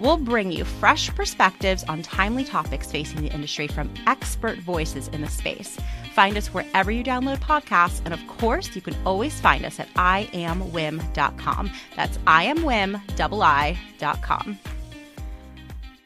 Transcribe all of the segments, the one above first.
We'll bring you fresh perspectives on timely topics facing the industry from expert voices in the space. Find us wherever you download podcasts, and of course, you can always find us at iamwiim.com. That's iamwiim.com.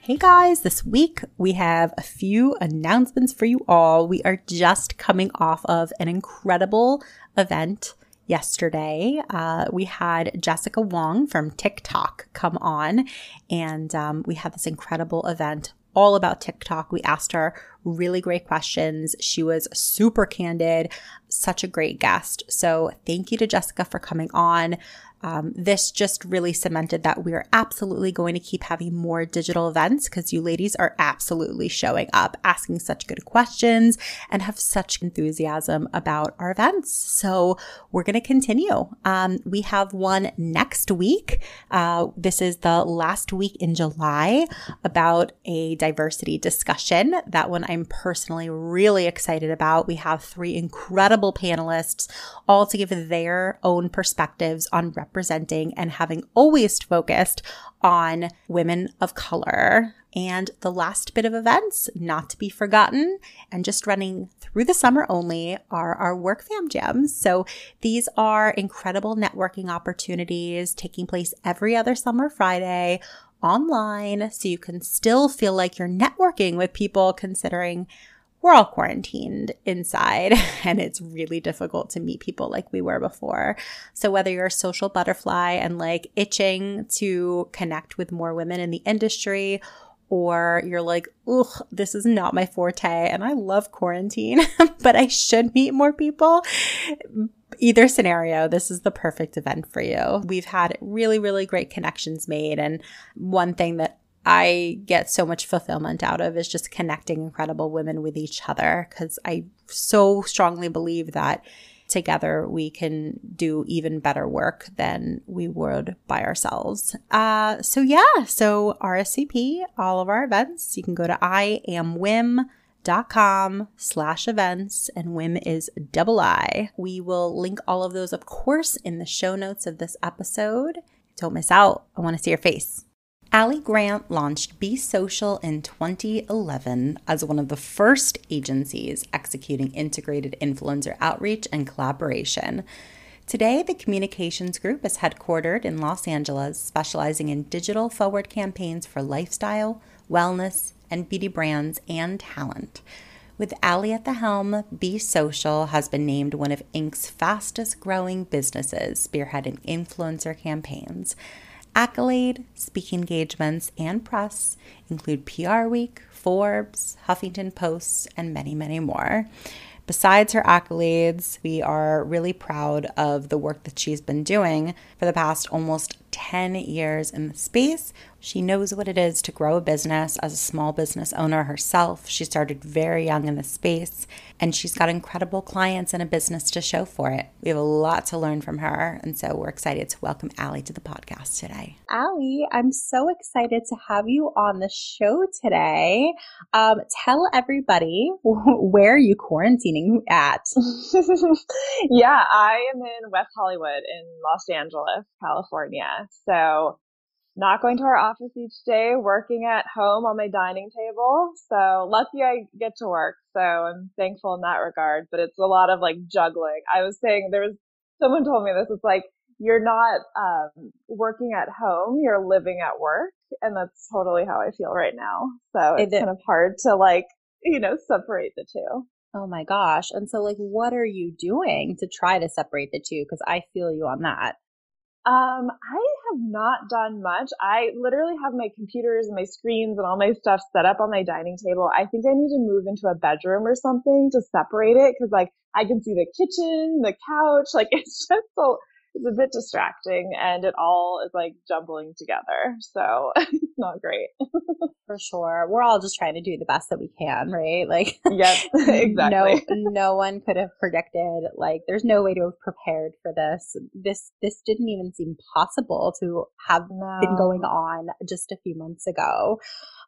Hey guys, this week we have a few announcements for you all. We are just coming off of an incredible event yesterday. Uh, we had Jessica Wong from TikTok come on, and um, we had this incredible event all about TikTok. We asked her really great questions. She was super candid, such a great guest. So, thank you to Jessica for coming on um, this just really cemented that we are absolutely going to keep having more digital events because you ladies are absolutely showing up, asking such good questions, and have such enthusiasm about our events. So we're going to continue. Um, we have one next week. Uh, this is the last week in July about a diversity discussion. That one I'm personally really excited about. We have three incredible panelists all to give their own perspectives on representing and having always focused on women of color. And the last bit of events, not to be forgotten, and just running through the summer only, are our Work Fam Jams. So these are incredible networking opportunities taking place every other summer Friday online. So you can still feel like you're networking with people considering we're all quarantined inside and it's really difficult to meet people like we were before. So whether you're a social butterfly and like itching to connect with more women in the industry or you're like, ugh, this is not my forte and I love quarantine, but I should meet more people. Either scenario, this is the perfect event for you. We've had really, really great connections made. And one thing that I get so much fulfillment out of is just connecting incredible women with each other because I so strongly believe that together we can do even better work than we would by ourselves. Uh, so yeah, so RSVP all of our events. You can go to iamwiim.com slash events and WIIM is double I. We will link all of those, of course, in the show notes of this episode. Don't miss out. I want to see your face. Ali Grant launched Be Social in 2011 as one of the first agencies executing integrated influencer outreach and collaboration. Today, the communications group is headquartered in Los Angeles, specializing in digital forward campaigns for lifestyle, wellness, and beauty brands and talent. With Ali at the helm, Be Social has been named one of Inc.'s fastest growing businesses, spearheading influencer campaigns. Accolade, speaking engagements, and press include PR Week, Forbes, Huffington Post, and many, many more. Besides her accolades, we are really proud of the work that she's been doing for the past almost 10 years in the space. She knows what it is to grow a business as a small business owner herself. She started very young in the space and she's got incredible clients and a business to show for it. We have a lot to learn from her. And so we're excited to welcome Ali to the podcast today. Ali, I'm so excited to have you on the show today. Um, tell everybody where are you quarantining at? yeah, I am in West Hollywood in Los Angeles, California. So not going to our office each day, working at home on my dining table. So lucky I get to work. So I'm thankful in that regard, but it's a lot of like juggling. I was saying there was someone told me this. It's like you're not um, working at home, you're living at work. And that's totally how I feel right now. So it's kind of hard to like, you know, separate the two. Oh my gosh. And so like what are you doing to try to separate the two? Cause I feel you on that. Um, I have not done much. I literally have my computers and my screens and all my stuff set up on my dining table. I think I need to move into a bedroom or something to separate it because like I can see the kitchen, the couch, like it's just so it's a bit distracting and it all is like jumbling together. So it's not great. For sure. We're all just trying to do the best that we can, right? Like, yep, exactly. No, no one could have predicted, like, there's no way to have prepared for this. This, this didn't even seem possible to have no. been going on just a few months ago.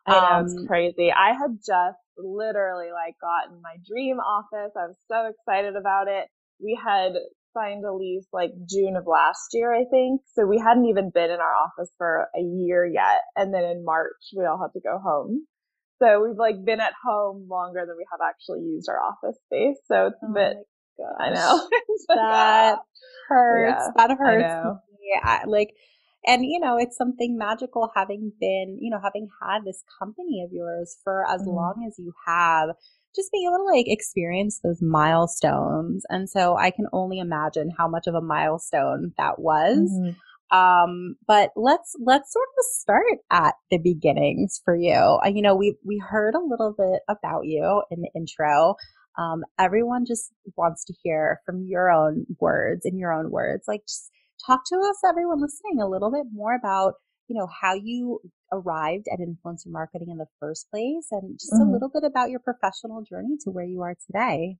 I know, um, it's crazy. I had just literally like gotten my dream office. I was so excited about it. We had signed a lease like June of last year, I think. So we hadn't even been in our office for a year yet. And then in March, we all had to go home. So we've like been at home longer than we have actually used our office space. So it's a oh bit, I know. that hurts. Yeah, that hurts. I I, like, and you know, it's something magical having been, you know, having had this company of yours for as mm-hmm. long as you have just being able to like experience those milestones. And so I can only imagine how much of a milestone that was. Mm-hmm. Um, but let's let's sort of start at the beginnings for you. Uh, you know, we we heard a little bit about you in the intro. Um, everyone just wants to hear from your own words, in your own words. Like, just talk to us, everyone listening, a little bit more about you know, how you arrived at influencer marketing in the first place and just mm-hmm. a little bit about your professional journey to where you are today.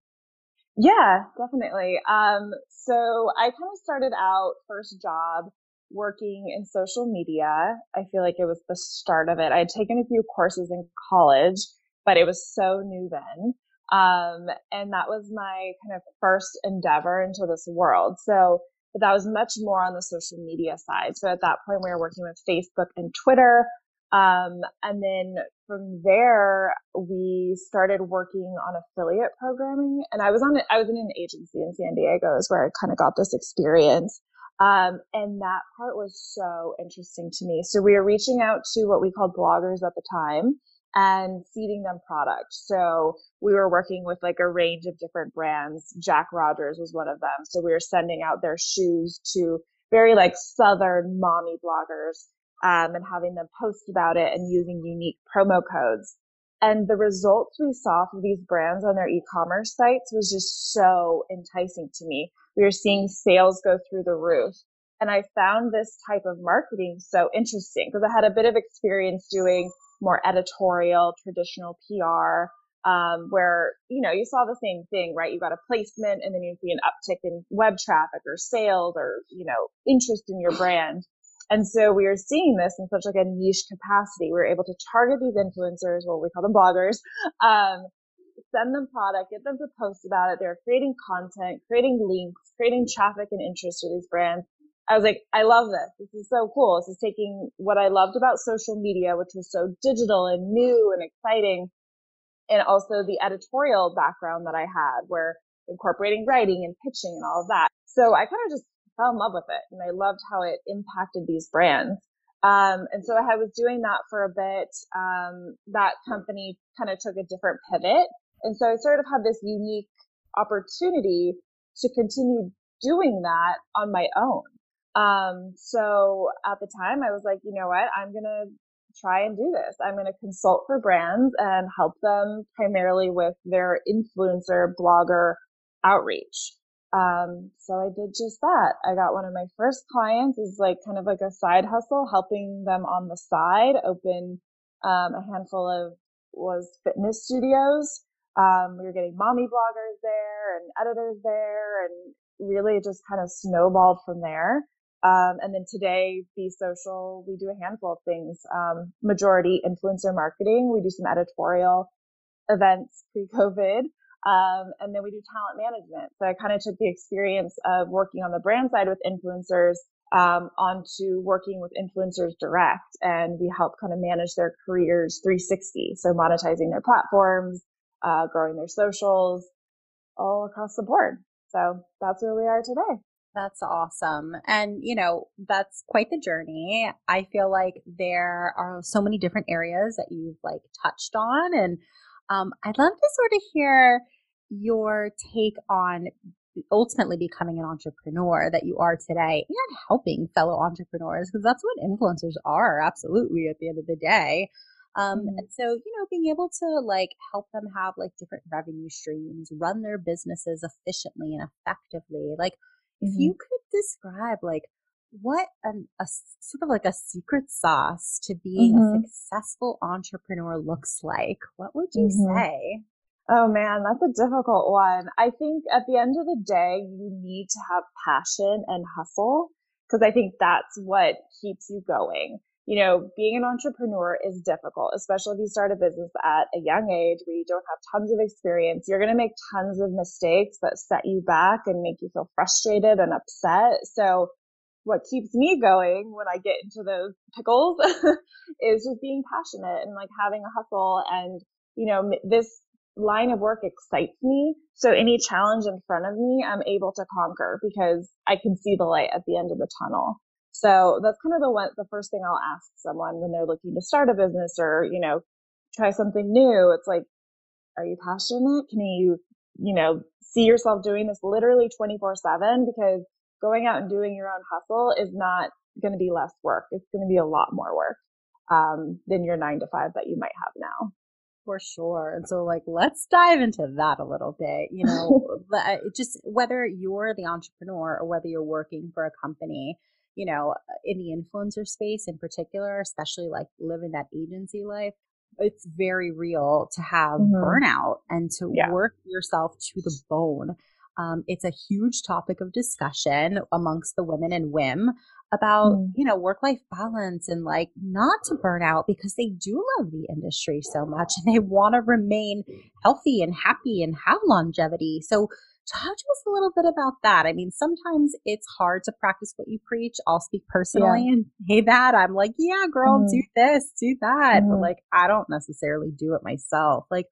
Yeah, definitely. Um, so I kind of started out first job working in social media. I feel like it was the start of it. I had taken a few courses in college, but it was so new then. Um, and that was my kind of first endeavor into this world. So but that was much more on the social media side. So at that point, we were working with Facebook and Twitter. Um, and then from there, we started working on affiliate programming. And I was on, I was in an agency in San Diego is where I kind of got this experience. Um, and that part was so interesting to me. So we were reaching out to what we called bloggers at the time and feeding them product. So we were working with like a range of different brands. Jack Rogers was one of them. So we were sending out their shoes to very like Southern mommy bloggers, um, and having them post about it and using unique promo codes. And the results we saw from these brands on their e-commerce sites was just so enticing to me. We were seeing sales go through the roof. And I found this type of marketing so interesting because I had a bit of experience doing more editorial, traditional PR, um, where, you know, you saw the same thing, right? You got a placement and then you see an uptick in web traffic or sales or, you know, interest in your brand. And so we are seeing this in such like a niche capacity. We are able to target these influencers, well, we call them bloggers, um, send them product, get them to post about it. They're creating content, creating links, creating traffic and interest for these brands. I was like, I love this. This is so cool. This is taking what I loved about social media, which was so digital and new and exciting, and also the editorial background that I had, where incorporating writing and pitching and all of that. So I kind of just fell in love with it, and I loved how it impacted these brands. Um, and so I was doing that for a bit. Um, that company kind of took a different pivot, and so I sort of had this unique opportunity to continue doing that on my own. Um, so at the time I was like, you know what? I'm going to try and do this. I'm going to consult for brands and help them primarily with their influencer blogger outreach. Um, so I did just that. I got one of my first clients is like kind of like a side hustle, helping them on the side open, um, a handful of was fitness studios. Um, we were getting mommy bloggers there and editors there and really just kind of snowballed from there. Um, and then today, Be Social, we do a handful of things. Um, majority influencer marketing. We do some editorial events pre-COVID. Um, and then we do talent management. So I kind of took the experience of working on the brand side with influencers um, onto working with influencers direct, and we help kind of manage their careers 360. So monetizing their platforms, uh, growing their socials, all across the board. So that's where we are today. That's awesome. And, you know, that's quite the journey. I feel like there are so many different areas that you've like touched on. And um, I'd love to sort of hear your take on ultimately becoming an entrepreneur that you are today and helping fellow entrepreneurs because that's what influencers are absolutely at the end of the day um, mm-hmm. and so you know being able to like help them have like different revenue streams run their businesses efficiently and effectively like mm-hmm. if you mm-hmm. could describe like what an, a sort of like a secret sauce to being mm-hmm. a successful entrepreneur looks like what would you mm-hmm. say Oh man, that's a difficult one. I think at the end of the day, you need to have passion and hustle because I think that's what keeps you going. You know, being an entrepreneur is difficult, especially if you start a business at a young age where you don't have tons of experience. You're going to make tons of mistakes that set you back and make you feel frustrated and upset. So what keeps me going when I get into those pickles is just being passionate and like having a hustle and you know, this line of work excites me. So any challenge in front of me, I'm able to conquer because I can see the light at the end of the tunnel. So that's kind of the one, the first thing I'll ask someone when they're looking to start a business or, you know, try something new. It's like, are you passionate? Can you, you know, see yourself doing this literally 24 seven? Because going out and doing your own hustle is not going to be less work. It's going to be a lot more work, um, than your nine to five that you might have now. For sure. And so, like, let's dive into that a little bit. You know, just whether you're the entrepreneur or whether you're working for a company, you know, in the influencer space in particular, especially like living that agency life, it's very real to have mm-hmm. burnout and to yeah. work yourself to the bone. Um, it's a huge topic of discussion amongst the women in WIIM about, mm. you know, work life balance and like not to burn out because they do love the industry so much and they want to remain healthy and happy and have longevity. So, talk to us a little bit about that. I mean, sometimes it's hard to practice what you preach. I'll speak personally yeah. and say that. I'm like, yeah, girl, mm. do this, do that. Mm. But mm-hmm. like, I don't necessarily do it myself. Like,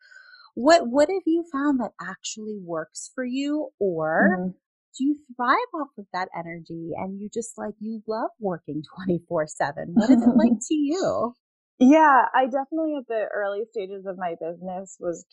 what what have you found that actually works for you or mm-hmm do you thrive off of that energy and you just like you love working 24 7 what is it like to you yeah i definitely at the early stages of my business was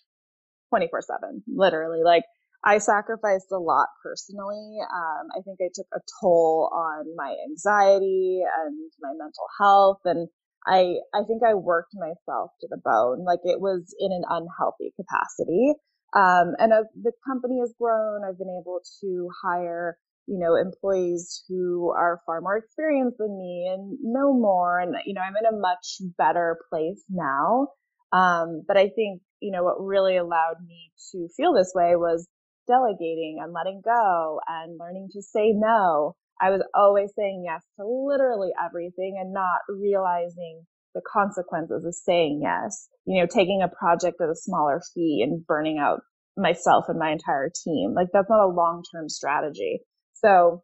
24 7 literally like i sacrificed a lot personally um, i think i took a toll on my anxiety and my mental health and i i think i worked myself to the bone like it was in an unhealthy capacity um, and as the company has grown, I've been able to hire, you know, employees who are far more experienced than me and know more. And, you know, I'm in a much better place now. Um, but I think, you know, what really allowed me to feel this way was delegating and letting go and learning to say no. I was always saying yes to literally everything and not realizing the consequences of saying yes. You know, taking a project at a smaller fee and burning out myself and my entire team. Like that's not a long-term strategy. So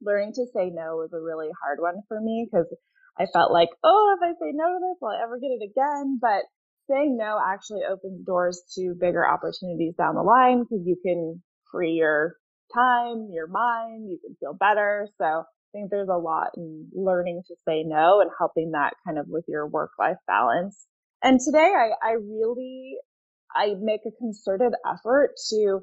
learning to say no was a really hard one for me because I felt like, oh, if I say no to this, will I ever get it again? But saying no actually opens doors to bigger opportunities down the line because you can free your time, your mind, you can feel better. So I think there's a lot in learning to say no and helping that kind of with your work life balance. And today I, I really, I make a concerted effort to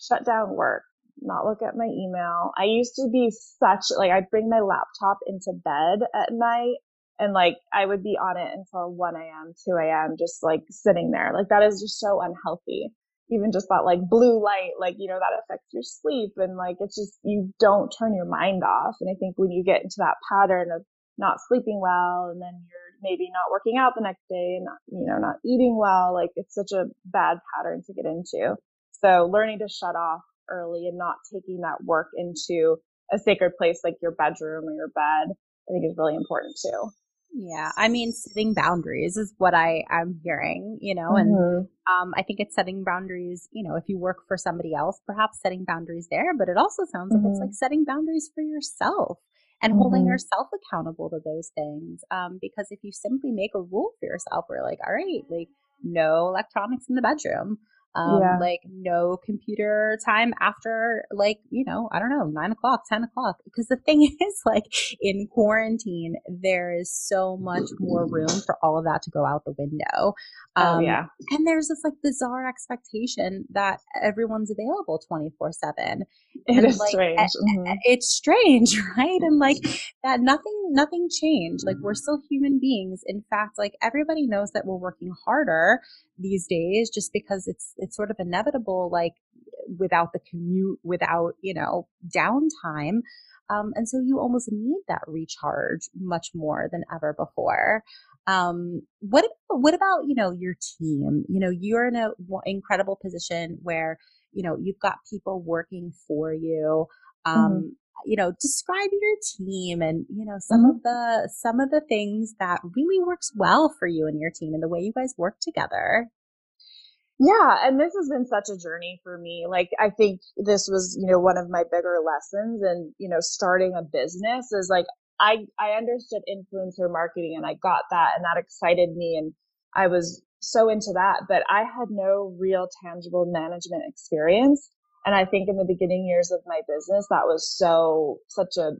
shut down work, not look at my email. I used to be such, like, I'd bring my laptop into bed at night and like I would be on it until 1 a.m., 2 a.m., just like sitting there. Like that is just so unhealthy even just that like blue light, like, you know, that affects your sleep and like it's just, you don't turn your mind off. And I think when you get into that pattern of not sleeping well and then you're maybe not working out the next day and not, you know, not eating well, like it's such a bad pattern to get into. So learning to shut off early and not taking that work into a sacred place like your bedroom or your bed, I think is really important too. Yeah, I mean, setting boundaries is what I am hearing, you know, and mm-hmm. um, I think it's setting boundaries. You know, if you work for somebody else, perhaps setting boundaries there, but it also sounds mm-hmm. like it's like mm-hmm. setting boundaries for yourself and mm-hmm. holding yourself accountable to those things. Um, because if you simply make a rule for yourself, we're like, all right, like no electronics in the bedroom. Um, yeah. like no computer time after like, you know, I don't know, nine o'clock, 10 o'clock. Because the thing is like in quarantine, there is so much more room for all of that to go out the window. Oh, um, oh, yeah. And there's this like bizarre expectation that everyone's available 24 seven. It and, is like, strange. Mm-hmm. It's strange, right? And like that nothing, nothing changed. Like we're still human beings. In fact, like everybody knows that we're working harder these days just because it's it's sort of inevitable like without the commute without you know downtime um, and so you almost need that recharge much more than ever before. Um, what what about you know your team? You know you're in a incredible position where you know you've got people working for you um, mm-hmm you know describe your team and you know some mm-hmm. of the some of the things that really works well for you and your team and the way you guys work together yeah, and this has been such a journey for me. Like I think this was, you know, one of my bigger lessons and, you know, starting a business is like I I understood influencer marketing and I got that and that excited me and I was so into that, but I had no real tangible management experience. And I think in the beginning years of my business, that was so such a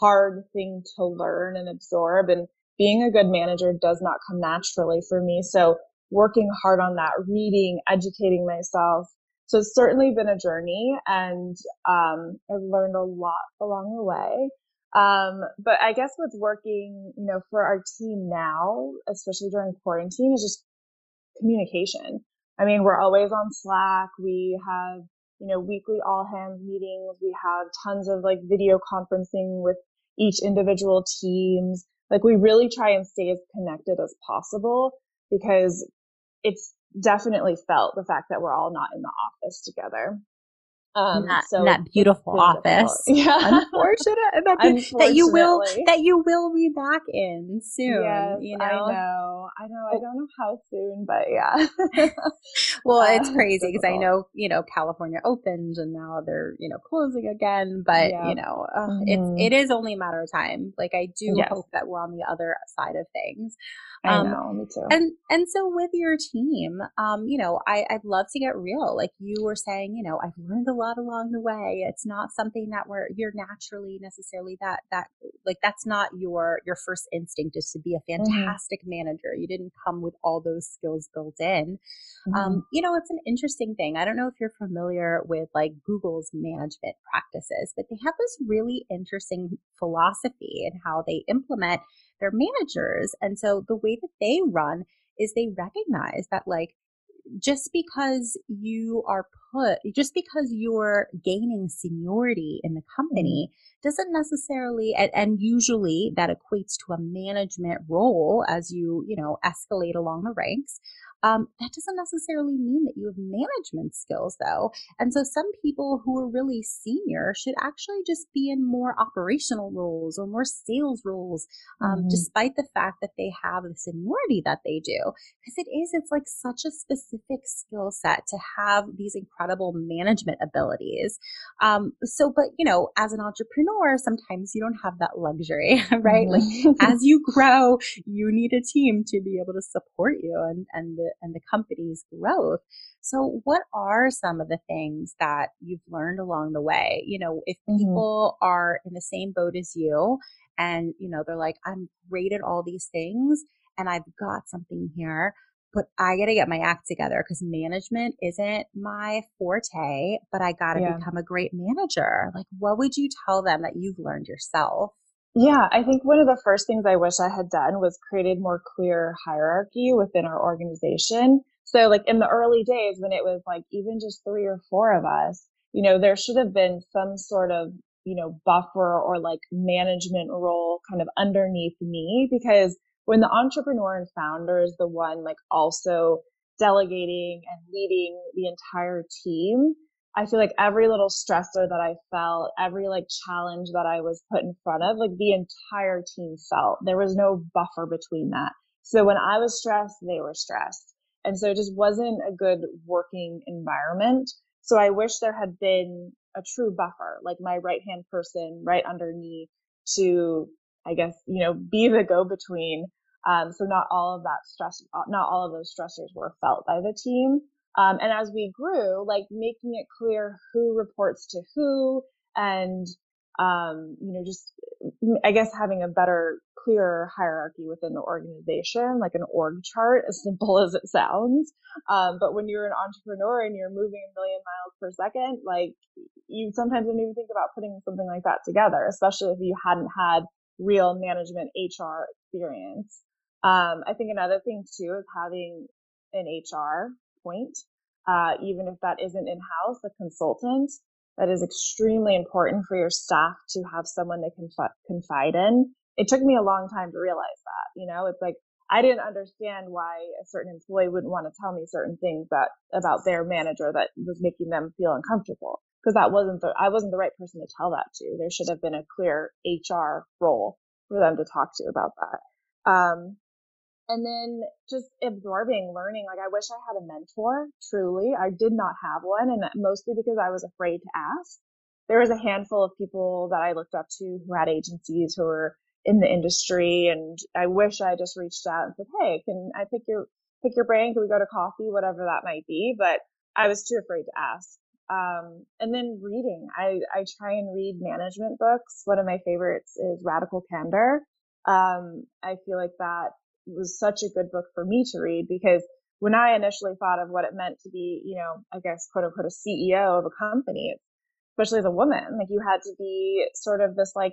hard thing to learn and absorb and being a good manager does not come naturally for me. So working hard on that, reading, educating myself. So it's certainly been a journey and um, I've learned a lot along the way. Um, but I guess what's working, you know, for our team now, especially during quarantine, is just communication. I mean, we're always on Slack. We have, you know, weekly all hands meetings. We have tons of like video conferencing with each individual teams. Like we really try and stay as connected as possible because it's definitely felt the fact that we're all not in the office together. Um, that, so that beautiful office. Yeah. Unfortunate that, that you will that you will be back in soon. Yes, you know? I know. I know. I don't know how soon, but yeah. well, it's uh, crazy because I know you know California opens and now they're you know closing again. But yeah. you know, uh, mm-hmm. it's it is only a matter of time. Like I do yes. hope that we're on the other side of things. I um, know, me too. And and so with your team, um, you know, I I'd love to get real. Like you were saying, you know, I've learned a lot along the way. It's not something that we're you're naturally necessarily that that like that's not your your first instinct is to be a mm-hmm. fantastic mm-hmm. manager. You didn't come with all those skills built in. Mm-hmm. Um, you know, it's an interesting thing. I don't know if you're familiar with like Google's management practices, but they have this really interesting philosophy in how they implement their managers. And so the way that they run is they recognize that like just because you are put, just because you're gaining seniority in the company mm-hmm. doesn't necessarily, and, and, usually that equates to a management role as you, you know, escalate along the ranks. Um, that doesn't necessarily mean that you have management skills, though. And so, some people who are really senior should actually just be in more operational roles or more sales roles, um, mm-hmm. despite the fact that they have the seniority that they do. Because it is, it's like such a specific skill set to have these incredible management abilities. Um, so, but you know, as an entrepreneur, sometimes you don't have that luxury, right? Mm-hmm. Like, as you grow, you need a team to be able to support you and, and the and the company's growth. So what are some of the things that you've learned along the way? You know, if mm-hmm. people mm-hmm. are in the same boat as you and, you know, they're like, I'm great at all these things and I've got something here, but I got to get my act together because management isn't my forte, but I got to yeah. become a great manager. Like, what would you tell them that you've learned yourself? Yeah, I think one of the first things I wish I had done was created more clear hierarchy within our organization. So like in the early days when it was like even just three or four of us, you know, there should have been some sort of, you know, buffer or like management role kind of underneath me because when the entrepreneur and founder is the one like also delegating and leading the entire team, I feel like every little stressor that I felt, every like challenge that I was put in front of, like the entire team felt. There was no buffer between that. So when I was stressed, they were stressed. And so it just wasn't a good working environment. So I wish there had been a true buffer, like my right hand person right under me to, I guess, you know, be the go between. Um, so not all of that stress, not all of those stressors were felt by the team. Um, and as we grew, like making it clear who reports to who and, um, you know, just, I guess having a better, clearer hierarchy within the organization, like an org chart, as simple as it sounds. Um, but when you're an entrepreneur and you're moving a million miles per second, like you sometimes don't even think about putting something like that together, especially if you hadn't had real management HR experience. Um, I think another thing too is having an HR point, uh, even if that isn't in house, a consultant. That is extremely important for your staff to have someone they can confide in. It took me a long time to realize that. You know, it's like I didn't understand why a certain employee wouldn't want to tell me certain things that about their manager that was making them feel uncomfortable because that wasn't the I wasn't the right person to tell that to. There should have been a clear HR role for them to talk to about that. Um, and then just absorbing, learning. Like I wish I had a mentor. Truly, I did not have one, and mostly because I was afraid to ask. There was a handful of people that I looked up to who had agencies who were in the industry, and I wish I just reached out and said, "Hey, can I pick your pick your brain? Can we go to coffee? Whatever that might be." But I was too afraid to ask. Um, and then reading. I I try and read management books. One of my favorites is Radical Candor. Um, I feel like that was such a good book for me to read because when I initially thought of what it meant to be, you know, I guess quote unquote a CEO of a company, especially as a woman, like you had to be sort of this like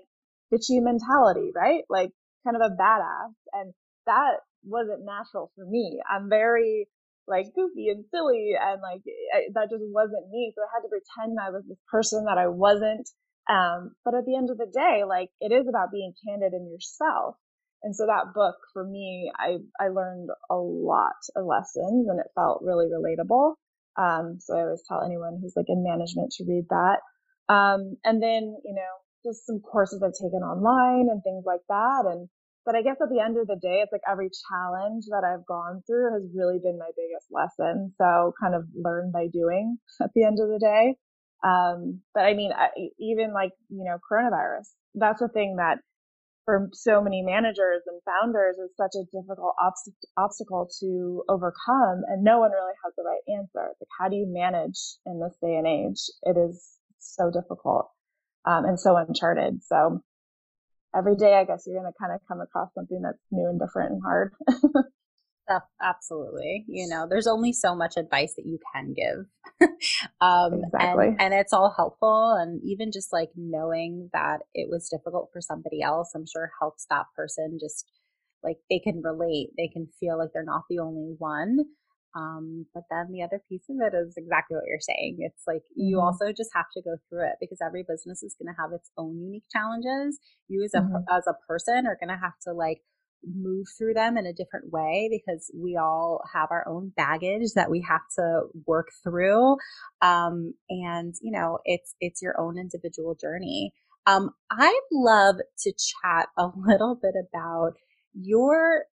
bitchy mentality, right? Like kind of a badass. And that wasn't natural for me. I'm very like goofy and silly and like I, that just wasn't me. So I had to pretend I was this person that I wasn't. Um, but at the end of the day, like it is about being candid in yourself. And so that book for me, I, I learned a lot of lessons and it felt really relatable. Um, so I always tell anyone who's like in management to read that. Um, and then, you know, just some courses I've taken online and things like that. And, but I guess at the end of the day, it's like every challenge that I've gone through has really been my biggest lesson. So kind of learn by doing at the end of the day. Um, but I mean, I, even like, you know, coronavirus, that's a thing that for so many managers and founders is such a difficult obst- obstacle to overcome and no one really has the right answer. Like how do you manage in this day and age? It is so difficult um, and so uncharted. So every day i guess you're going to kind of come across something that's new and different and hard absolutely. You know, there's only so much advice that you can give. um, exactly. And, and, it's all helpful. And even just like knowing that it was difficult for somebody else, I'm sure helps that person just like they can relate. They can feel like they're not the only one. Um, but then the other piece of it is exactly what you're saying. It's like you mm-hmm. also just have to go through it because every business is going to have its own unique challenges. You as a mm-hmm. as a person are going to have to like move through them in a different way because we all have our own baggage that we have to work through. Um, and you know, it's, it's your own individual journey. Um, I'd love to chat a little bit about your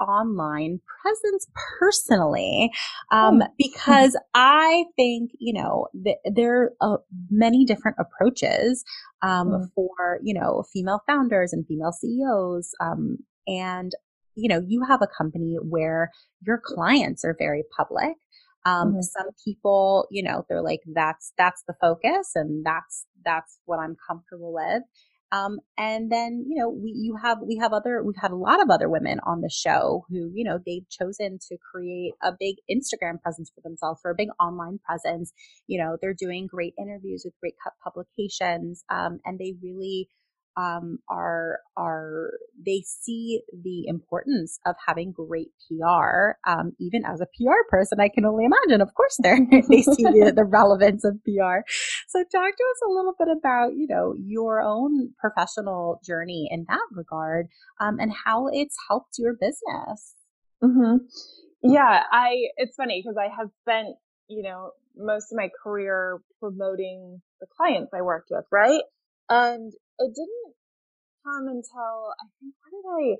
online presence personally um, oh. because i think you know th- there are uh, many different approaches um, mm. for you know female founders and female ceos um, and, you know, you have a company where your clients are very public. Um, mm-hmm. some people, you know, they're like, that's, that's the focus and that's, that's what I'm comfortable with. Um, and then, you know, we, you have, we have other, we've had a lot of other women on the show who, you know, they've chosen to create a big Instagram presence for themselves, for a big online presence. You know, they're doing great interviews with great publications. Um, and they really, um, are are they see the importance of having great PR. Um, even as a PR person, I can only imagine. Of course, they they see the, the relevance of PR. So, talk to us a little bit about you know your own professional journey in that regard, um, and how it's helped your business. Mm-hmm. Yeah, I. It's funny because I have spent you know most of my career promoting the clients I worked with, right? And it didn't come until I think what did I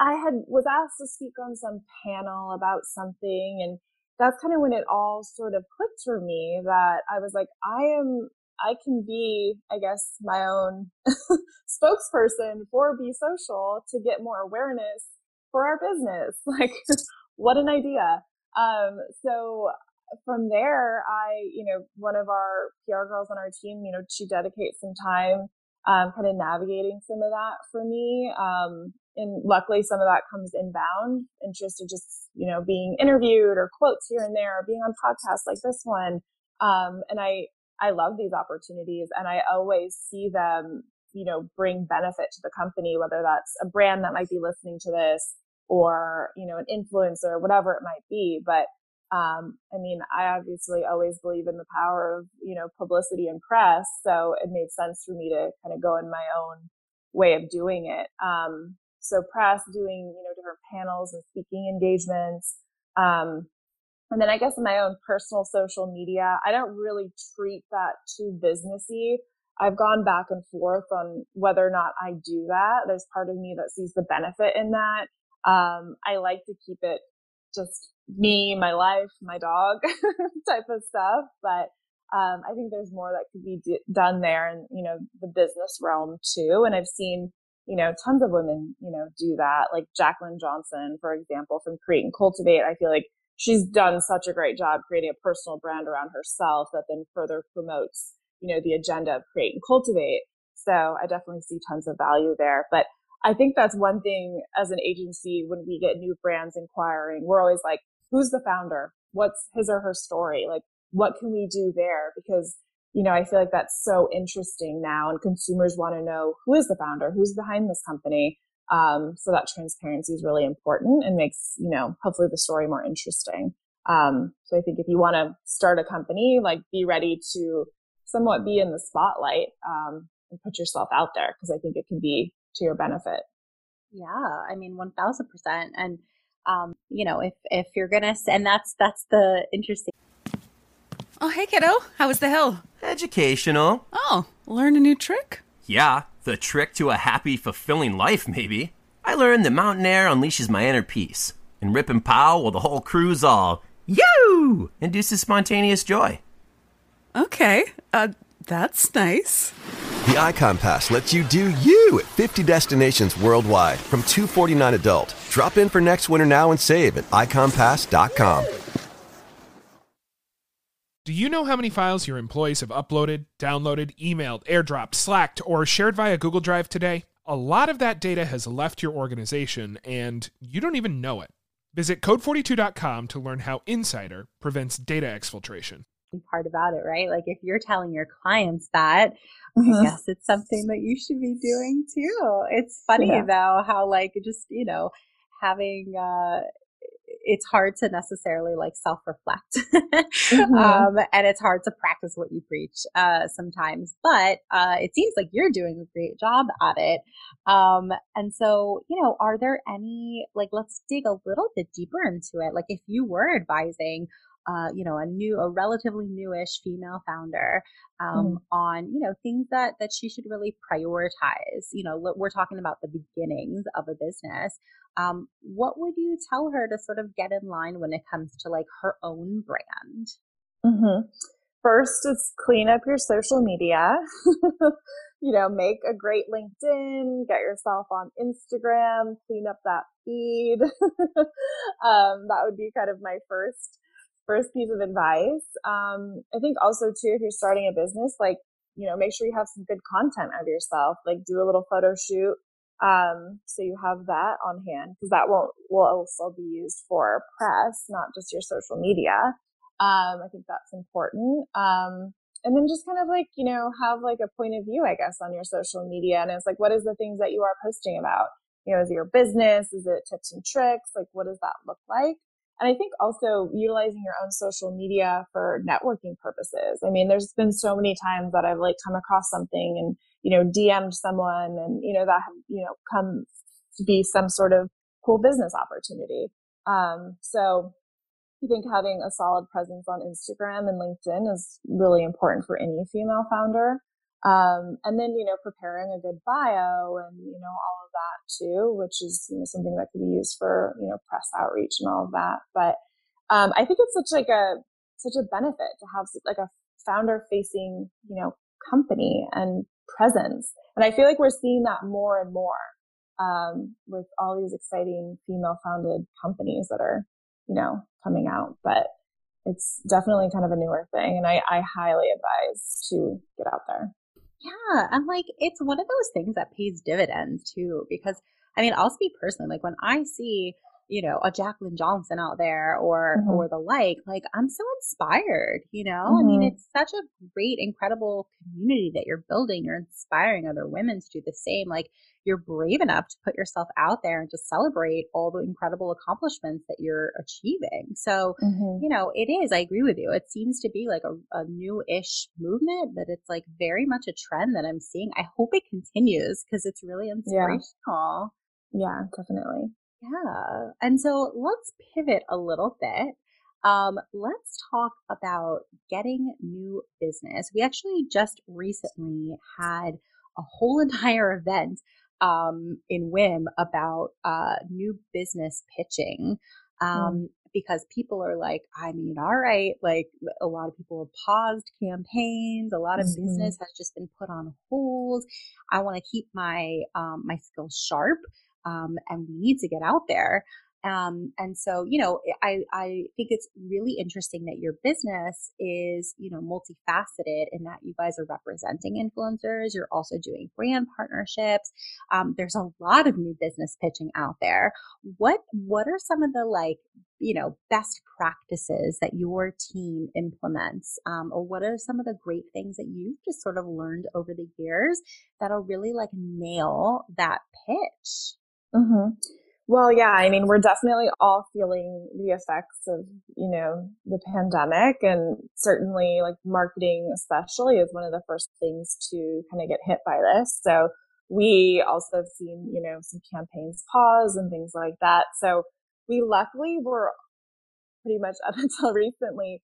I had was asked to speak on some panel about something and that's kind of when it all sort of clicked for me that I was like I am I can be I guess my own spokesperson for Be Social to get more awareness for our business. Like what an idea. Um so from there, I, you know, one of our PR girls on our team, you know, she dedicates some time um, kind of navigating some of that for me. Um, and luckily, some of that comes inbound interest of just, you know, being interviewed or quotes here and there, or being on podcasts like this one. Um, and I, I love these opportunities and I always see them, you know, bring benefit to the company, whether that's a brand that might be listening to this or, you know, an influencer, whatever it might be. But um, I mean, I obviously always believe in the power of, you know, publicity and press. So it made sense for me to kind of go in my own way of doing it. Um, so press doing, you know, different panels and speaking engagements. Um, and then I guess in my own personal social media, I don't really treat that too businessy. I've gone back and forth on whether or not I do that. There's part of me that sees the benefit in that. Um, I like to keep it just me, my life, my dog type of stuff. But um, I think there's more that could be d- done there in, you know, the business realm too. And I've seen, you know, tons of women, you know, do that. Like Jaclyn Johnson, for example, from Create and Cultivate. I feel like she's done such a great job creating a personal brand around herself that then further promotes, you know, the agenda of Create and Cultivate. So I definitely see tons of value there. But I think that's one thing as an agency when we get new brands inquiring, we're always like, who's the founder? What's his or her story? Like, what can we do there? Because, you know, I feel like that's so interesting now and consumers want to know who is the founder? Who's behind this company? Um, so that transparency is really important and makes, you know, hopefully the story more interesting. Um, so I think if you want to start a company, like be ready to somewhat be in the spotlight, um, and put yourself out there because I think it can be to your benefit. Yeah, I mean, 1000%. And um, you know, if if you're gonna, and that's that's the interesting. Oh, hey, kiddo. How was the hill? Educational. Oh, learn a new trick? Yeah, the trick to a happy, fulfilling life, maybe. I learned that mountain air unleashes my inner peace, and Rip and Pow, well, the whole crew's all, you induces spontaneous joy. Okay, uh, that's nice. The Ikon Pass lets you do you at 50 destinations worldwide from 249 adult. Drop in for next winter now and save at ikonpass.com. Do you know how many files your employees have uploaded, downloaded, emailed, airdropped, slacked, or shared via Google Drive today? A lot of that data has left your organization and you don't even know it. Visit code42.com to learn how Incydr prevents data exfiltration. Part about it, right? Like if you're telling your clients that, Mm-hmm. I guess it's something that you should be doing too. It's funny Yeah. though how like just, you know, having uh it's hard to necessarily like self-reflect Mhm. um and it's hard to practice what you preach uh sometimes but uh it seems like you're doing a great job at it um and so you know are there any like let's dig a little bit deeper into it like if you were advising uh, you know, a new, a relatively newish female founder, um, on, you know, things that, that she should really prioritize. You know, we're talking about the beginnings of a business. Um, what would you tell her to sort of get in line when it comes to like her own brand? hmm First, is clean up your social media. you know, make a great LinkedIn, get yourself on Instagram, clean up that feed. um, that would be kind of my first first piece of advice. Um, I think also too, if you're starting a business, like you know, make sure you have some good content of yourself. Like do a little photo shoot. Um, so you have that on hand because that won't will also be used for press, not just your social media. Um, I think that's important. Um, and then just kind of like, you know, have like a point of view, I guess, on your social media. And it's like, what is the things that you are posting about? You know, is it your business? Is it tips and tricks? Like, what does that look like? And I think also utilizing your own social media for networking purposes. I mean, there's been so many times that I've like come across something and, you know, DM'd someone and, you know, that have, you know, come to be some sort of cool business opportunity. Um, so I think having a solid presence on Instagram and LinkedIn is really important for any female founder. Um, and then, you know, preparing a good bio and, you know, all of that too, which is, you know, something that could be used for, you know, press outreach and all of that. But, um, I think it's such like a, such a benefit to have like a founder facing, you know, company and presence. And I feel like we're seeing that more and more, um, with all these exciting female founded companies that are, you know, coming out. But it's definitely kind of a newer thing. And I, I highly advise to get out there. Yeah. And like, it's one of those things that pays dividends too, because I mean, I'll speak personally, like when I see you know, a Jaclyn Johnson out there or mm-hmm. or the like, like I'm so inspired, you know? Mm-hmm. I mean, mm-hmm. it's such a great, incredible community that you're building. You're inspiring other women to do the same. Like you're brave enough to put yourself out there and to celebrate all the incredible accomplishments that you're achieving. So, mm-hmm. you know, it is, I agree with you. It seems to be like a, a new-ish movement, but it's like very much a trend that I'm seeing. I hope it continues because it's really inspirational. Yeah. yeah, definitely. Yeah. And so let's pivot a little bit. Um, let's talk about getting new business. We actually just recently had a whole entire event um, in WIIM about uh, new business pitching. Um, mm. Because people are like, I mean, all right, like a lot of people have paused campaigns. A lot of mm-hmm. business has just been put on hold. I want to keep my um, my skills sharp um, and we need to get out there. Um, and so, you know, I, I think it's really interesting that your business is, you know, multifaceted in that you guys are representing influencers. You're also doing brand partnerships. Um, there's a lot of new business pitching out there. What, what are some of the like, you know, best practices that your team implements? Um, or what are some of the great things that you've just sort of learned over the years that'll really like nail that pitch? Mm-hmm. Well, yeah, I mean, we're definitely all feeling the effects of, you know, the pandemic and certainly like marketing especially is one of the first things to kind of get hit by this. So we also have seen, you know, some campaigns pause and things like that. So we luckily were pretty much up until recently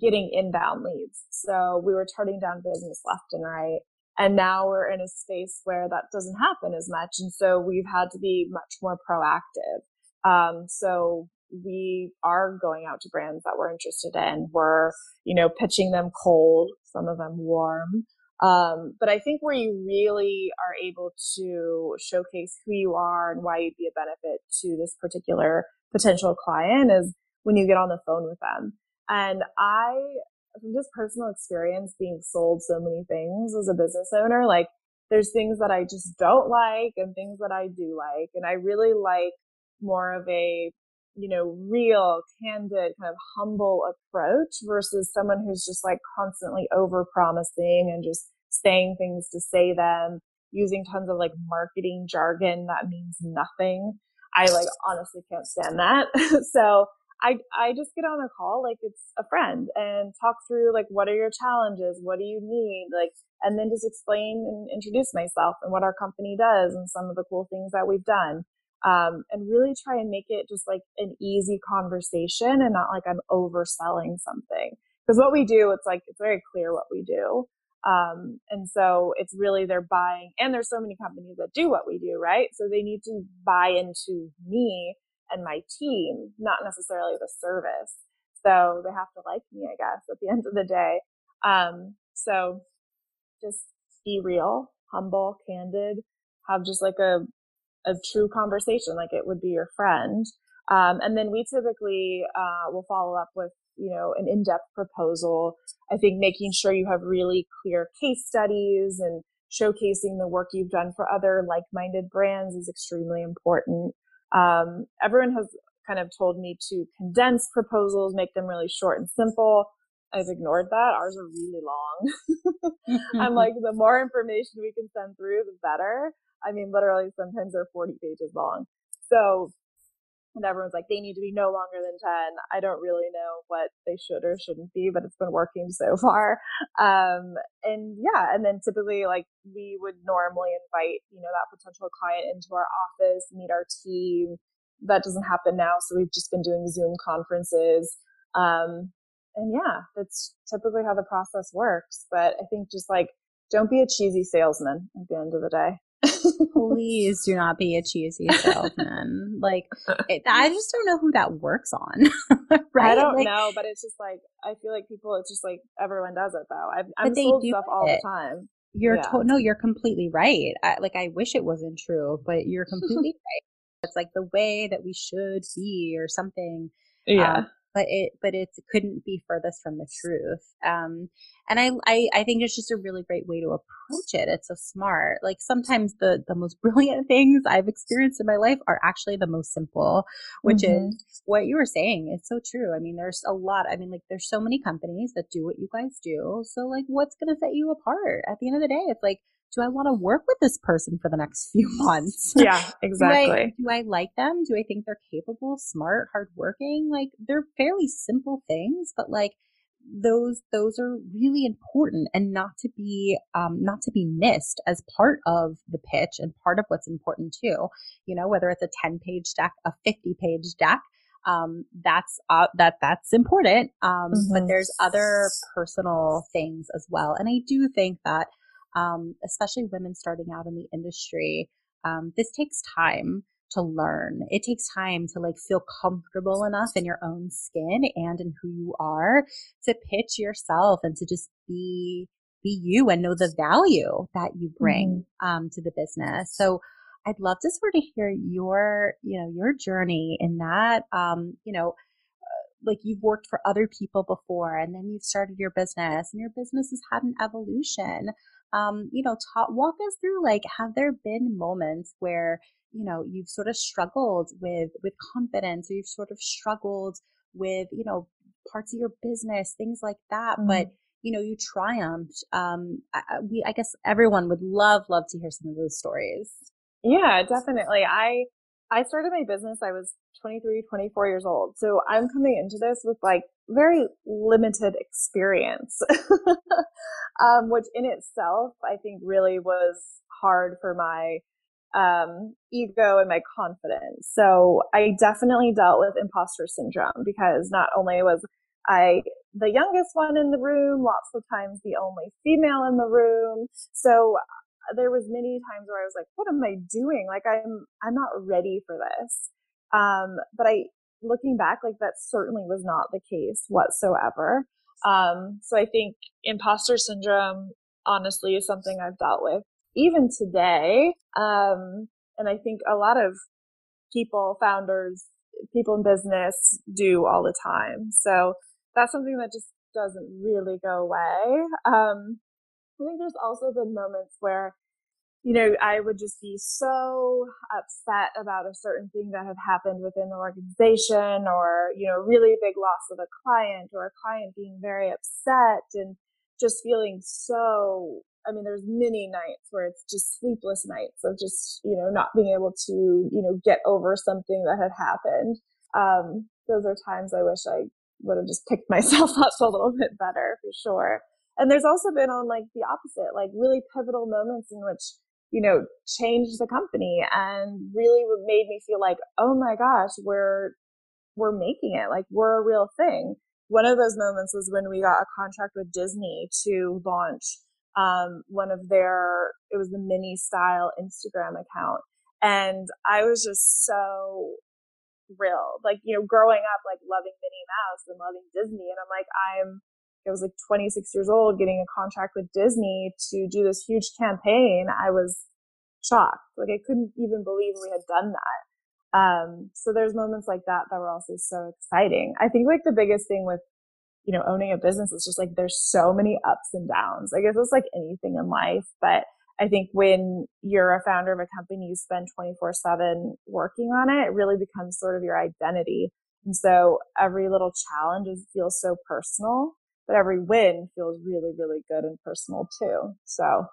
getting inbound leads. So we were turning down business left and right. And now we're in a space where that doesn't happen as much. And so we've had to be much more proactive. Um, so we are going out to brands that we're interested in. We're, you know, pitching them cold, some of them warm. Um, but I think where you really are able to showcase who you are and why you'd be a benefit to this particular potential client is when you get on the phone with them. And I from just personal experience being sold so many things as a business owner, like there's things that I just don't like and things that I do like. And I really like more of a, you know, real, candid, kind of humble approach versus someone who's just like constantly over promising and just saying things to say them, using tons of like marketing jargon that means nothing. I like honestly can't stand that. so I, I just get on a call like it's a friend and talk through like what are your challenges? What do you need? Like, and then just explain and introduce myself and what our company does and some of the cool things that we've done. Um, and really try and make it just like an easy conversation and not like I'm overselling something. Because what we do, it's like, it's very clear what we do. Um, and so it's really they're buying, and there's so many companies that do what we do, right? So they need to buy into me and my team, not necessarily the service. So they have to like me, I guess, at the end of the day. Um, so just be real, humble, candid, have just like a, a true conversation, like it would be your friend. Um, and then we typically, uh, will follow up with, you know, an in-depth proposal. I think making sure you have really clear case studies and showcasing the work you've done for other like-minded brands is extremely important. Um, everyone has kind of told me to condense proposals, make them really short and simple. I've ignored that. Ours are really long. I'm like, the more information we can send through, the better. I mean, literally, sometimes they're 40 pages long. So, and everyone's like, they need to be no longer than 10. I don't really know what they should or shouldn't be, but it's been working so far. Um, and yeah, and then typically, like, we would normally invite, you know, that potential client into our office, meet our team. That doesn't happen now. So we've just been doing Zoom conferences. Um, and yeah, that's typically how the process works. But I think just like, don't be a cheesy salesman at the end of the day. Please do not be a cheesy salesman. like, it, I just don't know who that works on. right? I don't like, know, but it's just like I feel like people. It's just like everyone does it though. I've, I'm sold stuff it. all the time. You're yeah. to- no, you're completely right. I, like I wish it wasn't true, but you're completely right. It's like the way that we should be, or something. Yeah. Um, but it but it couldn't be furthest from the truth um and I, I i think it's just a really great way to approach it it's so smart like sometimes the the most brilliant things i've experienced in my life are actually the most simple which mm-hmm. is what you were saying it's so true i mean there's a lot i mean like there's so many companies that do what you guys do so like what's going to set you apart at the end of the day it's like do I want to work with this person for the next few months? Yeah, exactly. do, I, do, I, like them? Do I think they're capable, smart, hardworking? Like they're fairly simple things, but like those those are really important and not to be um, not to be missed as part of the pitch and part of what's important too. You know, whether it's a ten page deck, a fifty page deck, um, that's uh, that that's important. Um, mm-hmm. But there's other personal things as well, and I do think that um, especially women starting out in the industry, um, this takes time to learn. It takes time to like feel comfortable enough in your own skin and in who you are to pitch yourself and to just be be you and know the value that you bring mm-hmm. um, to the business. So I'd love to sort of hear your, you know, your journey in that. Um, you know, uh, like you've worked for other people before and then you've started your business and your business has had an evolution um, you know, talk, walk us through like, have there been moments where, you know, you've sort of struggled with, with confidence or you've sort of struggled with, you know, parts of your business, things like that. Mm-hmm. But, you know, you triumphed. Um, I, we, I guess everyone would love, love to hear some of those stories. Yeah, definitely. I, I started my business. I was 23, 24 years old. So I'm coming into this with like very limited experience, um, which in itself I think really was hard for my um, ego and my confidence. So I definitely dealt with imposter syndrome because not only was I the youngest one in the room, lots of times the only female in the room. So uh, there was many times where I was like, what am I doing? Like I'm, I'm not ready for this. Um, but I, looking back, like that certainly was not the case whatsoever. Um, so I think imposter syndrome, honestly, is something I've dealt with even today. Um, and I think a lot of people, founders, people in business do all the time. So that's something that just doesn't really go away. Um, I think there's also been moments where you know, I would just be so upset about a certain thing that had happened within the organization or, you know, really big loss of a client or a client being very upset and just feeling so, I mean, there's many nights where it's just sleepless nights of just, you know, not being able to, you know, get over something that had happened. Um, those are times I wish I would have just picked myself up a little bit better for sure. And there's also been on like the opposite, like really pivotal moments in which you know, changed the company and really made me feel like, oh my gosh, we're, we're making it. Like we're a real thing. One of those moments was when we got a contract with Disney to launch, um, one of their, it was the Minnie style Instagram account. And I was just so thrilled. Like, you know, growing up, like loving Minnie Mouse and loving Disney. And I'm like, I'm, I was like 26 years old getting a contract with Disney to do this huge campaign. I was shocked. Like I couldn't even believe we had done that. Um, so there's moments like that that were also so exciting. I think like the biggest thing with, you know, owning a business is just like there's so many ups and downs. I guess it's like anything in life, but I think when you're a founder of a company, you spend 24 seven working on it, it really becomes sort of your identity. And so every little challenge feels so personal but every win feels really, really good and personal too. So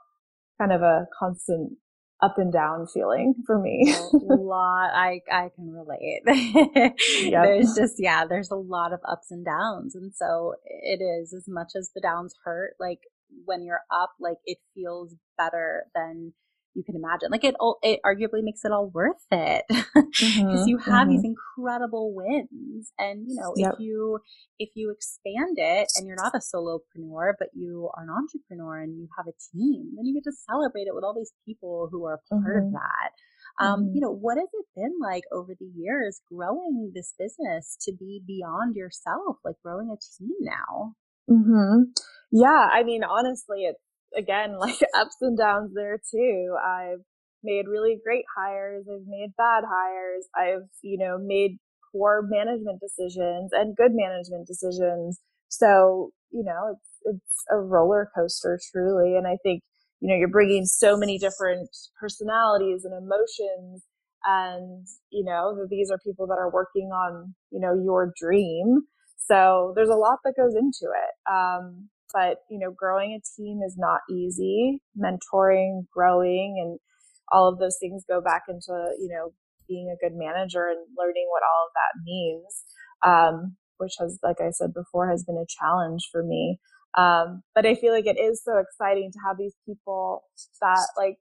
kind of a constant up and down feeling for me. a lot. I, I can relate. yep. There's just, yeah, there's a lot of ups and downs. And so it is as much as the downs hurt, like when you're up, like it feels better than you can imagine. Like it, all. it arguably makes it all worth it because mm-hmm, you have mm-hmm. these incredible wins. And you know, yep. if you if you expand it and you're not a solopreneur, but you are an entrepreneur and you have a team, then you get to celebrate it with all these people who are part mm-hmm. of that. Um, mm-hmm. you know, what has it been like over the years growing this business to be beyond yourself, like growing a team now? Mm-hmm. Yeah, I mean, honestly, it's again, like ups and downs there too. I've made really great hires. I've made bad hires. I've, you know, made poor management decisions and good management decisions. So, you know, it's, it's a roller coaster truly. And I think, you know, you're bringing so many different personalities and emotions and, you know, these are people that are working on, you know, your dream. So there's a lot that goes into it. Um, but, you know, growing a team is not easy. Mentoring, growing, and all of those things go back into, you know, being a good manager and learning what all of that means. Um, which has, like I said before, has been a challenge for me. Um, but I feel like it is so exciting to have these people that like,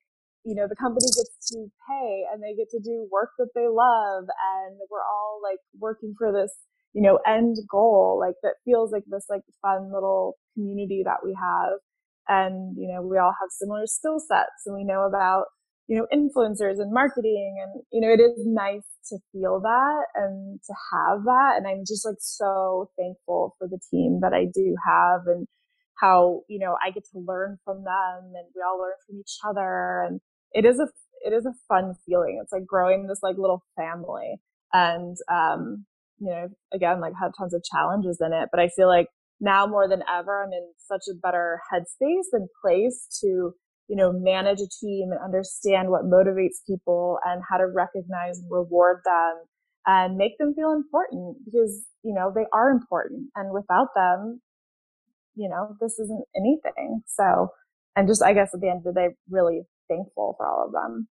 you know, the company gets to pay and they get to do work that they love and we're all like working for this, you know, end goal, like that feels like this like fun little community that we have. And, you know, we all have similar skill sets and we know about, you know, influencers and marketing and, you know, it is nice to feel that and to have that. And I'm just like so thankful for the team that I do have and how, you know, I get to learn from them and we all learn from each other. And it is a, it is a fun feeling. It's like growing this like little family. And, um, you know, again, like had tons of challenges in it, but I feel like now more than ever, I'm in such a better headspace and place to, you know, manage a team and understand what motivates people and how to recognize and reward them and make them feel important because, you know, they are important. And without them, you know, this isn't anything. So, and just, I guess at the end of the day, really thankful for all of them.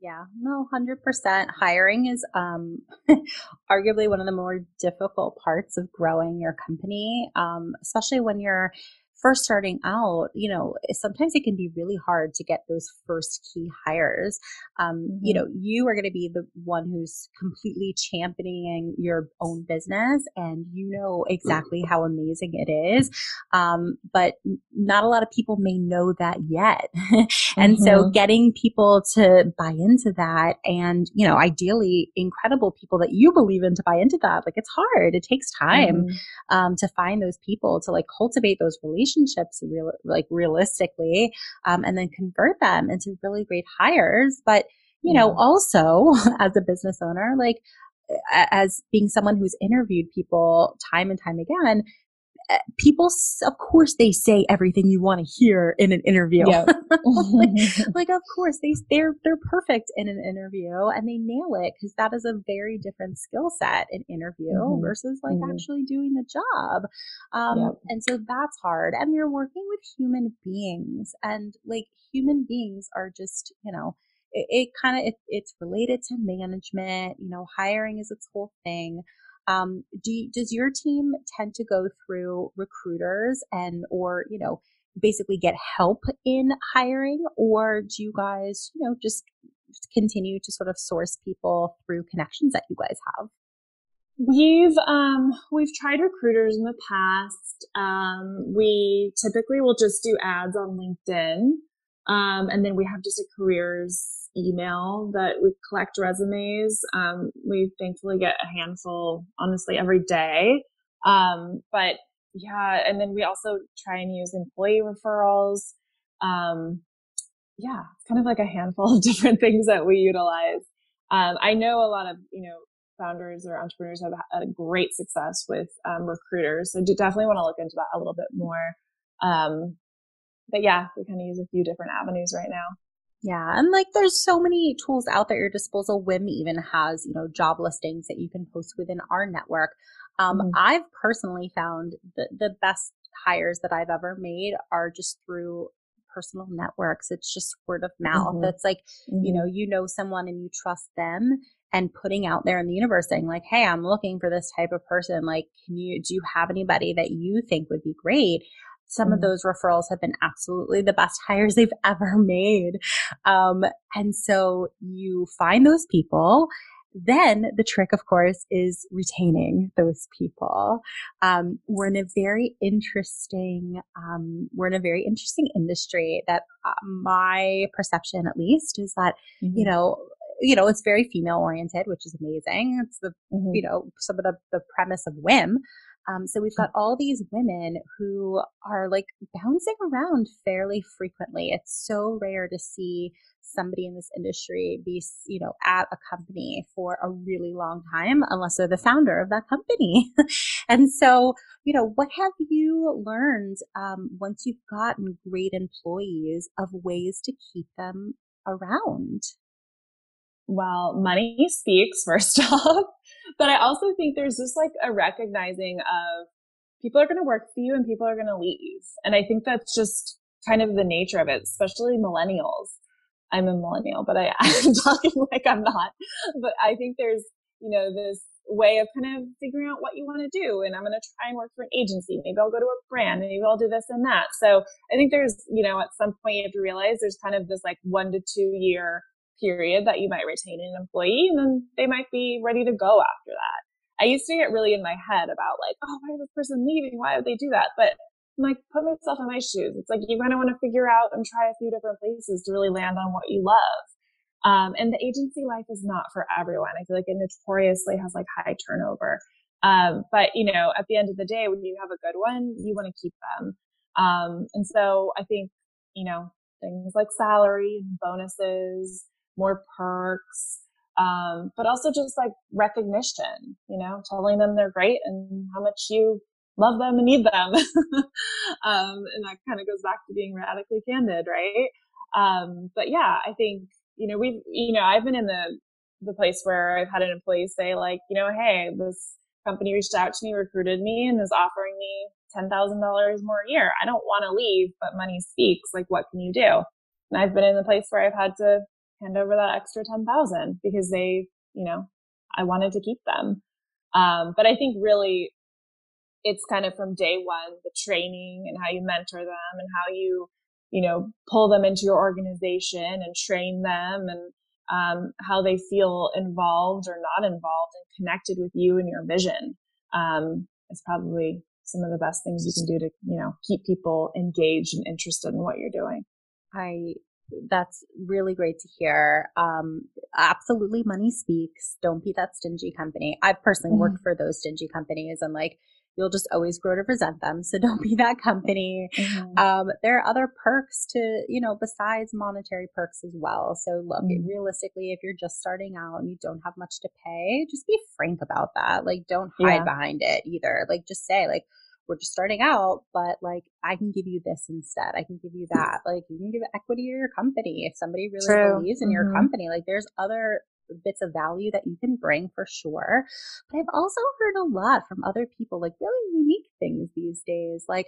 Yeah, no, 100%. Hiring is um, arguably one of the more difficult parts of growing your company, um, especially when you're first starting out, you know, sometimes it can be really hard to get those first key hires. Um, mm-hmm. You know, you are going to be the one who's completely championing your own business and you know exactly how amazing it is. Um, but not a lot of people may know that yet. and mm-hmm. so getting people to buy into that and, you know, ideally incredible people that you believe in to buy into that, like it's hard. It takes time, mm-hmm. um, to find those people to like cultivate those relationships relationships real, like realistically, um, and then convert them into really great hires. But, you know, also as a business owner, like, as being someone who's interviewed people time and time again, people, of course, they say everything you want to hear in an interview. Like, like, of course, they they're they're perfect in an interview and they nail it because that is a very different skill set in interview mm-hmm. versus like mm-hmm. actually doing the job. Um, yep. and so that's hard. And you're working with human beings, and like human beings are just you know it, it kind of it, it's related to management. You know, hiring is its whole thing. Um, do you, does your team tend to go through recruiters and or you know basically get help in hiring, or do you guys you know just continue to sort of source people through connections that you guys have? We've um we've tried recruiters in the past. Um, we typically will just do ads on LinkedIn, um, and then we have just a careers email that we collect resumes. Um, we thankfully get a handful, honestly, every day. Um, but yeah, and then we also try and use employee referrals. Um, yeah, it's kind of like a handful of different things that we utilize. Um, I know a lot of, you know, founders or entrepreneurs have had a great success with um, recruiters. So definitely want to look into that a little bit more. But yeah, we kind of use a few different avenues right now. Yeah. And like there's so many tools out there at your disposal. WIIM even has, you know, job listings that you can post within our network. Um, mm-hmm. I've personally found the, the best hires that I've ever made are just through personal networks. It's just word of mouth. Mm-hmm. It's like, mm-hmm. you know, you know someone and you trust them and putting out there in the universe saying like, Hey, I'm looking for this type of person. Like, can you, do you have anybody that you think would be great? Some of those referrals have been absolutely the best hires they've ever made. Um, and so you find those people. Then the trick, of course, is retaining those people. Um, we're in a very interesting, um, we're in a very interesting industry that uh, my perception, at least, is that, mm-hmm. you know, you know, it's very female oriented, which is amazing. It's the, mm-hmm. you know, some of the, the premise of WIIM. Um, so we've got all these women who are like bouncing around fairly frequently. It's so rare to see somebody in this industry be, you know, at a company for a really long time, unless they're the founder of that company. and so, you know, what have you learned um, once you've gotten great employees of ways to keep them around? Well, money speaks first off, but I also think there's just like a recognizing of people are going to work for you and people are going to leave. And I think that's just kind of the nature of it, especially millennials. I'm a millennial, but I, I'm talking like I'm not. But I think there's, you know, this way of kind of figuring out what you want to do. And I'm going to try and work for an agency. Maybe I'll go to a brand. Maybe I'll do this and that. So I think there's, you know, at some point you have to realize there's kind of this like one to two year period that you might retain an employee and then they might be ready to go after that. I used to get really in my head about like, oh, why is this person leaving? Why would they do that? But I'm like, put myself in my shoes. It's like you kind of want to figure out and try a few different places to really land on what you love. Um, and the agency life is not for everyone. I feel like it notoriously has like high turnover. Um, but you know, at the end of the day, when you have a good one, you want to keep them. Um, and so I think, you know, things like salary and bonuses, more perks, um, but also just like recognition, you know, telling them they're great and how much you love them and need them. um, and that kind of goes back to being radically candid, right? Um, but yeah, I think, you know, we've, you know, I've been in the, the place where I've had an employee say like, you know, hey, this company reached out to me, recruited me and is offering me $10,000 more a year. I don't want to leave, but money speaks. Like, what can you do? And I've been in the place where I've had to hand over that extra 10,000 because they, you know, I wanted to keep them. Um, but I think really it's kind of from day one, the training and how you mentor them and how you, you know, pull them into your organization and train them and, um, how they feel involved or not involved and connected with you and your vision. Um, is probably some of the best things you can do to, you know, keep people engaged and interested in what you're doing. I that's really great to hear. Um, absolutely, money speaks. Don't be that stingy company. I've personally mm-hmm. worked for those stingy companies, and like you'll just always grow to resent them. So don't be that company. Mm-hmm. Um, there are other perks to, you know, besides monetary perks as well. So look, mm-hmm. realistically, if you're just starting out and you don't have much to pay, just be frank about that. Like, don't hide yeah. behind it either. Like, just say, like, we're just starting out, but like I can give you this instead. I can give you that. Like you can give equity to your company if somebody really True. believes in mm-hmm. your company. Like there's other bits of value that you can bring for sure. But I've also heard a lot from other people, like really unique things these days. Like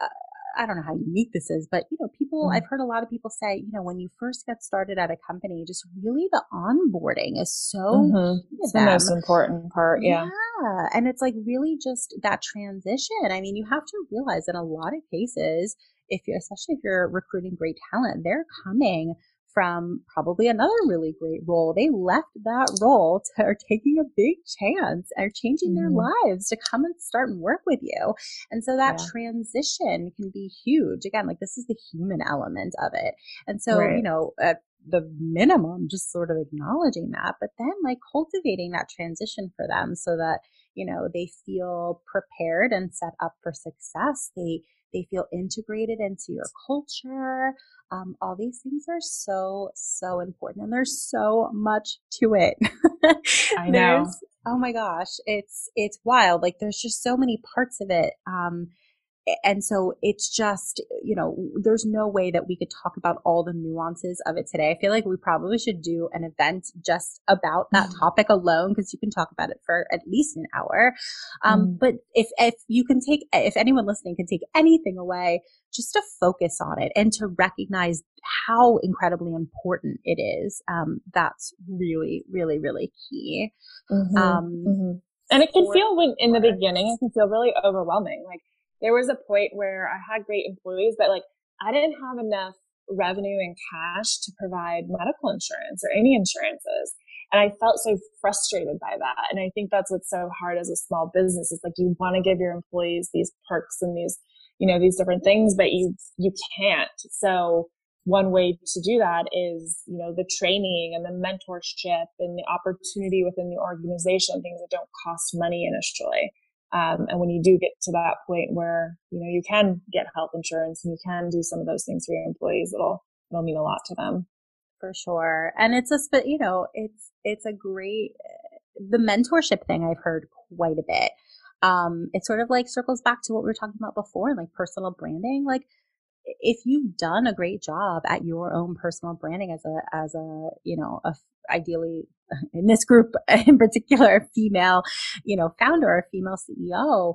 uh, I don't know how unique this is, but you know, people, mm. I've heard a lot of people say, you know, when you first get started at a company, just really the onboarding is so mm-hmm. it's the most important part. Yeah. Yeah. And it's like really just that transition. I mean, you have to realize in a lot of cases, if you're, especially if you're recruiting great talent, they're coming from probably another really great role. They left that role to are taking a big chance, are changing their mm. lives to come and start and work with you. And so that yeah. transition can be huge. Again, like this is the human element of it. And so, right. you know, at the minimum, just sort of acknowledging that, but then like cultivating that transition for them so that, you know, they feel prepared and set up for success. They, they feel integrated into your culture. Um, all these things are so, so important. And there's so much to it. I know. oh my gosh. It's, it's wild. Like there's just so many parts of it. Um, and so it's just, you know, there's no way that we could talk about all the nuances of it today. I feel like we probably should do an event just about that mm. topic alone because you can talk about it for at least an hour. Um, mm. But if, if you can take, if anyone listening can take anything away, just to focus on it and to recognize how incredibly important it is, um, that's really, really, really key. Mm-hmm. Um, mm-hmm. And it can feel when, in the beginning, it can feel really overwhelming. Like, there was a point where I had great employees, but like I didn't have enough revenue and cash to provide medical insurance or any insurances. And I felt so frustrated by that. And I think that's what's so hard as a small business is like you want to give your employees these perks and these, you know, these different things, but you, you can't. So one way to do that is, you know, the training and the mentorship and the opportunity within the organization, things that don't cost money initially. Um, and when you do get to that point where, you know, you can get health insurance and you can do some of those things for your employees, it'll, it'll mean a lot to them. For sure. And it's a, you know, it's, it's a great, the mentorship thing I've heard quite a bit. Um, it sort of like circles back to what we were talking about before, like personal branding. Like if you've done a great job at your own personal branding as a, as a, you know, a, ideally in this group in particular, female, you know, founder or female CEO,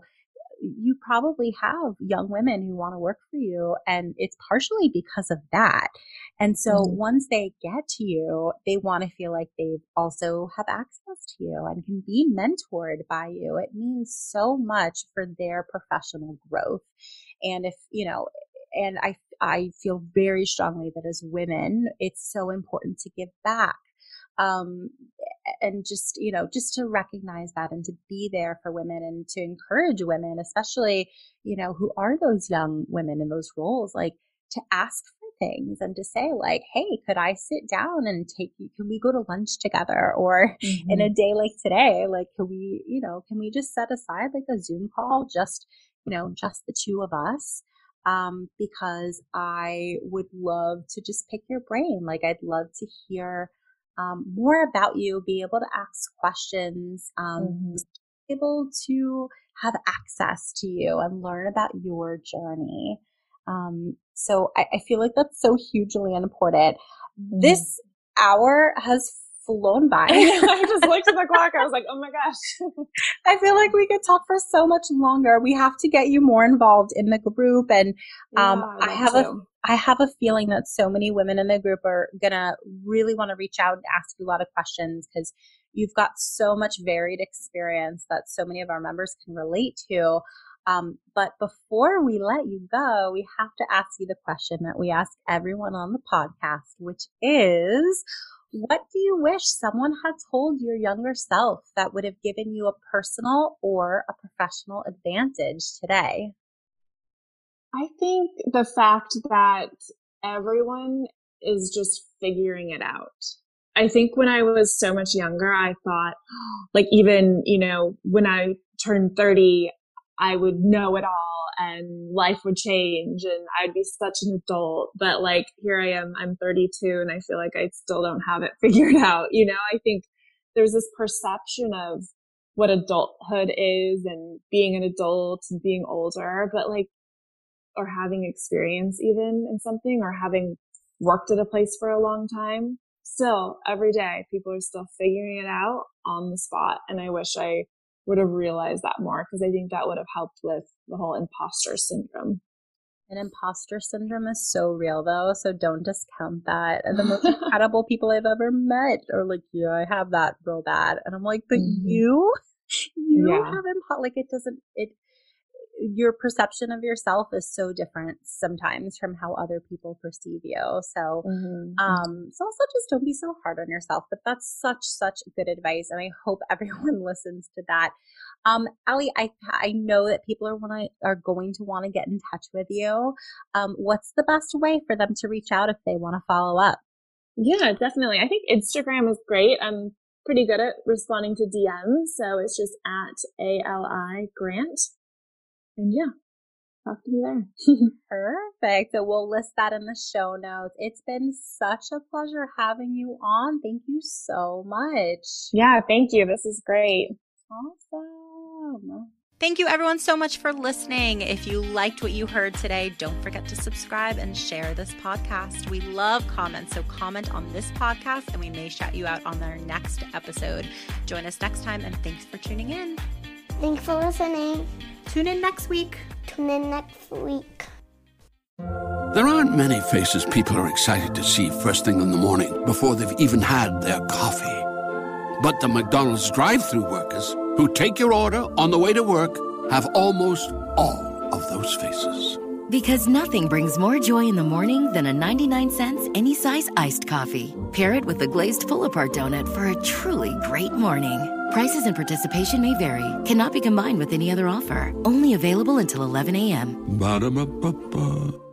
you probably have young women who want to work for you. And it's partially because of that. And so mm-hmm. once they get to you, they want to feel like they also have access to you and can be mentored by you. It means so much for their professional growth. And if, you know, and I, I feel very strongly that as women, it's so important to give back um, and just you know just to recognize that and to be there for women and to encourage women especially you know who are those young women in those roles like to ask for things and to say like hey could i sit down and take you can we go to lunch together or mm-hmm. in a day like today like can we you know can we just set aside like a zoom call just you know just the two of us um, because I would love to just pick your brain. Like, I'd love to hear um, more about you, be able to ask questions, um, mm-hmm. able to have access to you and learn about your journey. Um, so I, I, feel like that's so hugely important. Mm-hmm. This hour has flown by. I just looked at the clock. I was like, oh my gosh. I feel like we could talk for so much longer. We have to get you more involved in the group. And um, yeah, I, I have a I have a feeling that so many women in the group are gonna really want to reach out and ask you a lot of questions because you've got so much varied experience that so many of our members can relate to. Um, but before we let you go, we have to ask you the question that we ask everyone on the podcast, which is what do you wish someone had told your younger self that would have given you a personal or a professional advantage today? I think the fact that everyone is just figuring it out. I think when I was so much younger, I thought, like, even, you know, when I turned 30, I would know it all and life would change and I'd be such an adult. But like, here I am, I'm 32 and I feel like I still don't have it figured out. You know, I think there's this perception of what adulthood is and being an adult and being older, but like, or having experience even in something or having worked at a place for a long time. Still, every day, people are still figuring it out on the spot. And I wish I would have realized that more because I think that would have helped with the whole imposter syndrome. And imposter syndrome is so real though, so don't discount that. And the most incredible people I've ever met are like, yeah, I have that real bad. And I'm like, but mm-hmm. you, you yeah. have imposter, like it doesn't, it, your perception of yourself is so different sometimes from how other people perceive you. So, mm-hmm. um, so also just don't be so hard on yourself. But that's such such good advice, and I hope everyone listens to that. Um, Ali, I I know that people are wanna are going to want to get in touch with you. Um, what's the best way for them to reach out if they want to follow up? Yeah, definitely. I think Instagram is great. I'm pretty good at responding to DMs, so it's just at ali grant and yeah, talk to me there. Perfect. So we'll list that in the show notes. It's been such a pleasure having you on. Thank you so much. Yeah, thank you. This is great. Awesome. Thank you everyone so much for listening. If you liked what you heard today, don't forget to subscribe and share this podcast. We love comments, so comment on this podcast and we may shout you out on our next episode. Join us next time and thanks for tuning in. Thanks for listening. Tune in next week. Tune in next week. There aren't many faces people are excited to see first thing in the morning before they've even had their coffee. But the McDonald's drive through workers who take your order on the way to work have almost all of those faces. Because nothing brings more joy in the morning than a 99 cents any size iced coffee. Pair it with a glazed pull apart donut for a truly great morning. Prices and participation may vary, cannot be combined with any other offer. Only available until 11 a.m. Ba-da-ba-ba-ba.